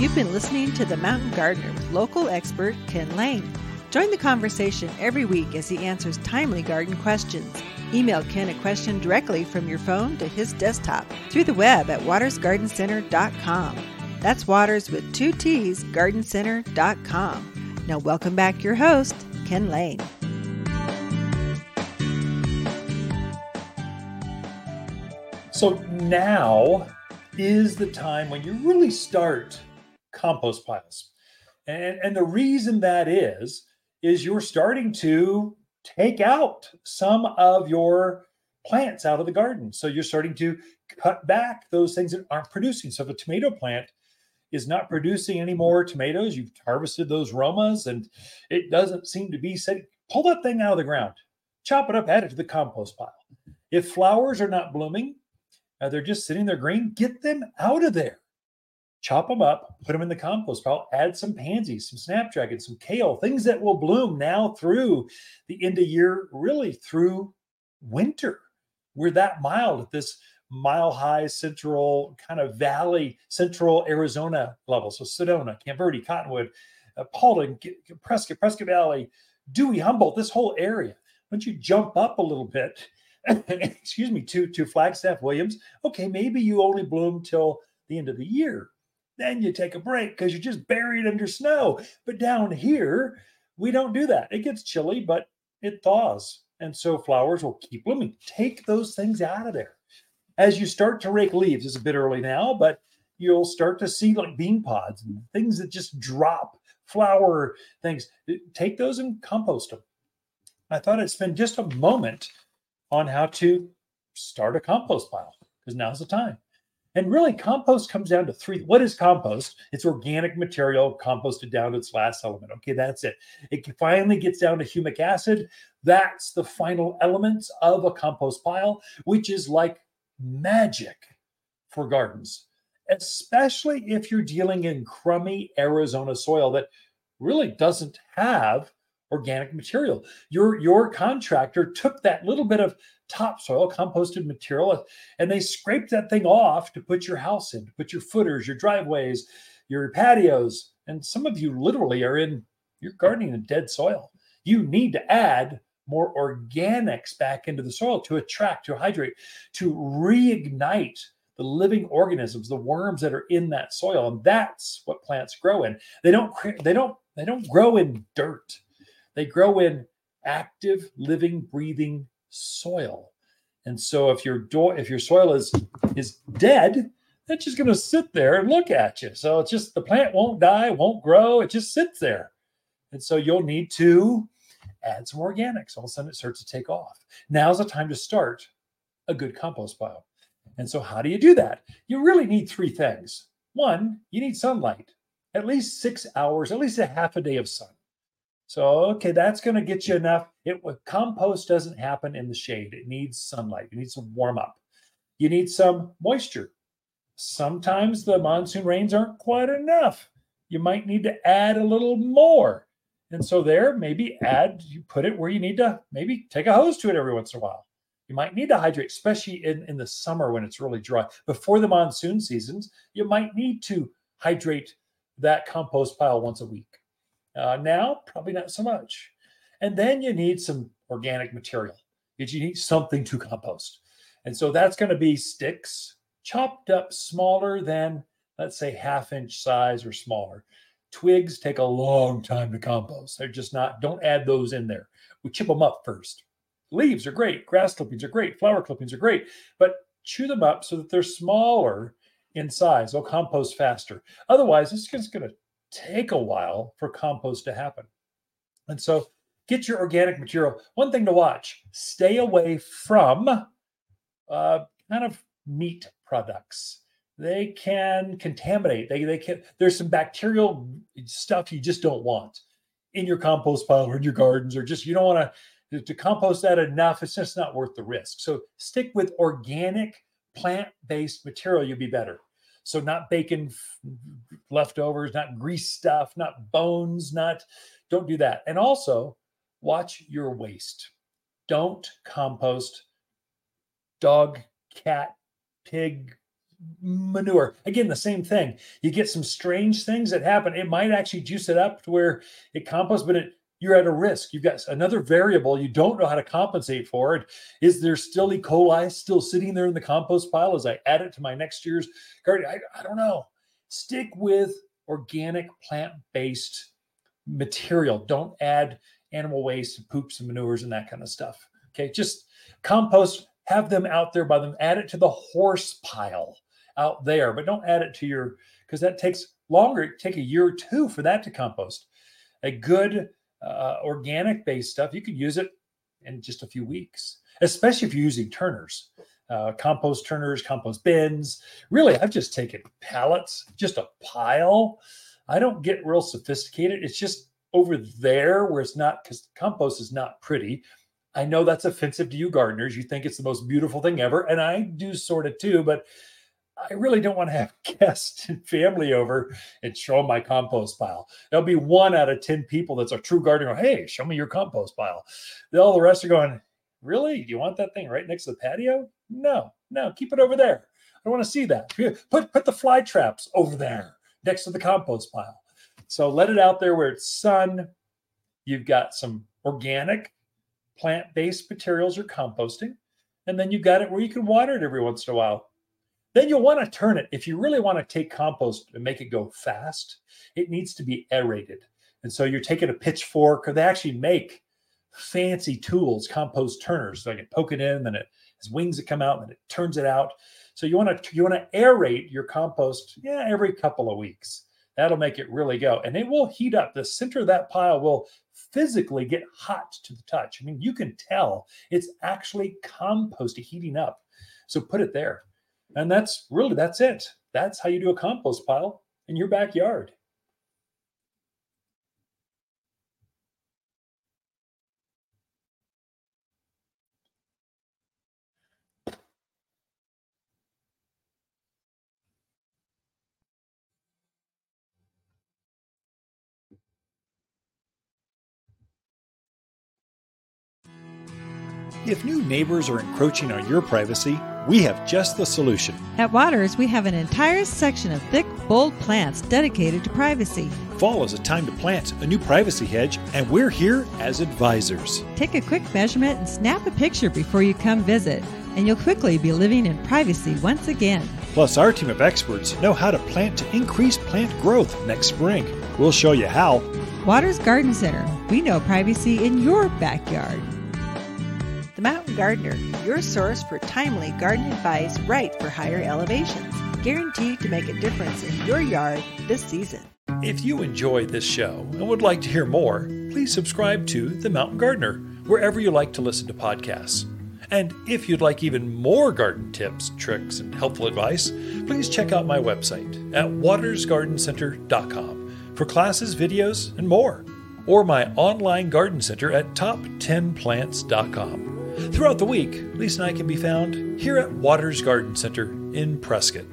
You've been listening to The Mountain Gardener with local expert Ken Lain. Join the conversation every week as he answers timely garden questions. Email Ken a question directly from your phone to his desktop through the web at wattersgardencenter.com. That's Watters with two T's, gardencenter.com. Now, welcome back your host, Ken Lain. So now is the time when you really start compost piles. And, and the reason that is, is you're starting to take out some of your plants out of the garden. So you're starting to cut back those things that aren't producing. So if a tomato plant is not producing any more tomatoes, you've harvested those romas and it doesn't seem to be said, pull that thing out of the ground, chop it up, add it to the compost pile. If flowers are not blooming, uh, they're just sitting there green, get them out of there chop them up, put them in the compost pile, add some pansies, some snapdragon, some kale, things that will bloom now through the end of year, really through winter. We're that mild at this mile high central kind of valley, central Arizona level. So Sedona, Camp Verde, Cottonwood, uh, Prescott, Prescott Valley, Dewey, Humboldt, this whole area. Once you jump up a little bit, excuse me, to, to Flagstaff Williams, okay, maybe you only bloom till the end of the year then you take a break because you're just buried under snow. But down here, we don't do that. It gets chilly, but it thaws. And so flowers will keep blooming. Take those things out of there. As you start to rake leaves, it's a bit early now, but you'll start to see like bean pods and things that just drop, flower things. Take those and compost them. I thought I'd spend just a moment on how to start a compost pile because now's the time. And really, compost comes down to three. What is compost? It's organic material composted down to its last element. Okay, that's it. It finally gets down to humic acid. That's the final elements of a compost pile, which is like magic for gardens, especially if you're dealing in crummy Arizona soil that really doesn't have organic material. Your your contractor took that little bit of topsoil, composted material, and they scrape that thing off to put your house in, to put your footers, your driveways, your patios. And some of you literally are in, you're gardening in dead soil. You need to add more organics back into the soil to attract, to hydrate, to reignite the living organisms, the worms that are in that soil. And that's what plants grow in. They don't, they don't, they don't grow in dirt. They grow in active, living, breathing soil. And so if your door, if your soil is is dead, it's just going to sit there and look at you. So it's just the plant won't die, won't grow. It just sits there. And so you'll need to add some organics. All of a sudden it starts to take off. Now's the time to start a good compost pile. And so how do you do that? You really need three things. One, you need sunlight, at least six hours, at least a half a day of sun. So, okay, that's going to get you enough. It compost doesn't happen in the shade. It needs sunlight. It needs some warm up. You need some moisture. Sometimes the monsoon rains aren't quite enough. You might need to add a little more. And so there, maybe add, you put it where you need to maybe take a hose to it every once in a while. You might need to hydrate, especially in, in the summer when it's really dry. Before the monsoon seasons, you might need to hydrate that compost pile once a week. Uh, now, probably not so much. And then you need some organic material. You need something to compost. And so that's going to be sticks chopped up smaller than, let's say, half inch size or smaller. Twigs take a long time to compost. They're just not, don't add those in there. We chip them up first. Leaves are great. Grass clippings are great. Flower clippings are great. But chew them up so that they're smaller in size. They'll compost faster. Otherwise, it's just going to take a while for compost to happen. And so get your organic material. One thing to watch stay away from uh, kind of meat products. They can contaminate. They, they can, there's some bacterial stuff you just don't want in your compost pile or in your gardens, or just you don't want to, to compost that enough. It's just not worth the risk. So stick with organic plant based material, you'll be better. So not bacon leftovers, not grease stuff, not bones, not don't do that. And also watch your waste. Don't compost dog, cat, pig, manure. Again, the same thing. You get some strange things that happen. It might actually juice it up to where it composts, but it you're at a risk. You've got another variable you don't know how to compensate for it. Is there still E. coli still sitting there in the compost pile as I add it to my next year's garden? I, I don't know. Stick with organic plant-based material. Don't add animal waste and poops and manures and that kind of stuff. Okay, just compost, have them out there by them, add it to the horse pile out there, but don't add it to your because that takes longer. It take a year or two for that to compost. A good uh, organic based stuff, you could use it in just a few weeks, especially if you're using turners, uh, compost turners, compost bins. Really, I've just taken pallets, just a pile. I don't get real sophisticated. It's just over there where it's not because compost is not pretty. I know that's offensive to you gardeners. You think it's the most beautiful thing ever, and I do sort of too, but I really don't want to have guests and family over and show them my compost pile. There'll be one out of 10 people that's a true gardener. Hey, show me your compost pile. All the rest are going, Really? Do you want that thing right next to the patio? No, no, keep it over there. I don't want to see that. Put put the fly traps over there next to the compost pile. So let it out there where it's sun. You've got some organic plant-based materials you're composting, and then you've got it where you can water it every once in a while then you'll want to turn it. If you really want to take compost and make it go fast, it needs to be aerated. And so you're taking a pitchfork, or they actually make fancy tools, compost turners. So I can poke it in, then it has wings that come out, and it turns it out. So you want to you want to aerate your compost, yeah, every couple of weeks. That'll make it really go, and it will heat up. The center of that pile will physically get hot to the touch. I mean, you can tell it's actually compost heating up. So put it there. And that's really that's it. That's how you do a compost pile in your backyard. If new neighbors are encroaching on your privacy, we have just the solution. At Watters, we have an entire section of thick, bold plants dedicated to privacy. Fall is a time to plant a new privacy hedge, and we're here as advisors. Take a quick measurement and snap a picture before you come visit, and you'll quickly be living in privacy once again. Plus, our team of experts know how to plant to increase plant growth next spring. We'll show you how. Watters Garden Center. We know privacy in your backyard. The Mountain Gardener, your source for timely garden advice right for higher elevations. Guaranteed to make a difference in your yard this season. If you enjoy this show and would like to hear more, please subscribe to The Mountain Gardener wherever you like to listen to podcasts. And if you'd like even more garden tips, tricks, and helpful advice, please check out my website at wattersgardencenter.com for classes, videos, and more, or my online garden center at top10plants.com. Throughout the week, Lisa and I can be found here at Watters Garden Center in Prescott.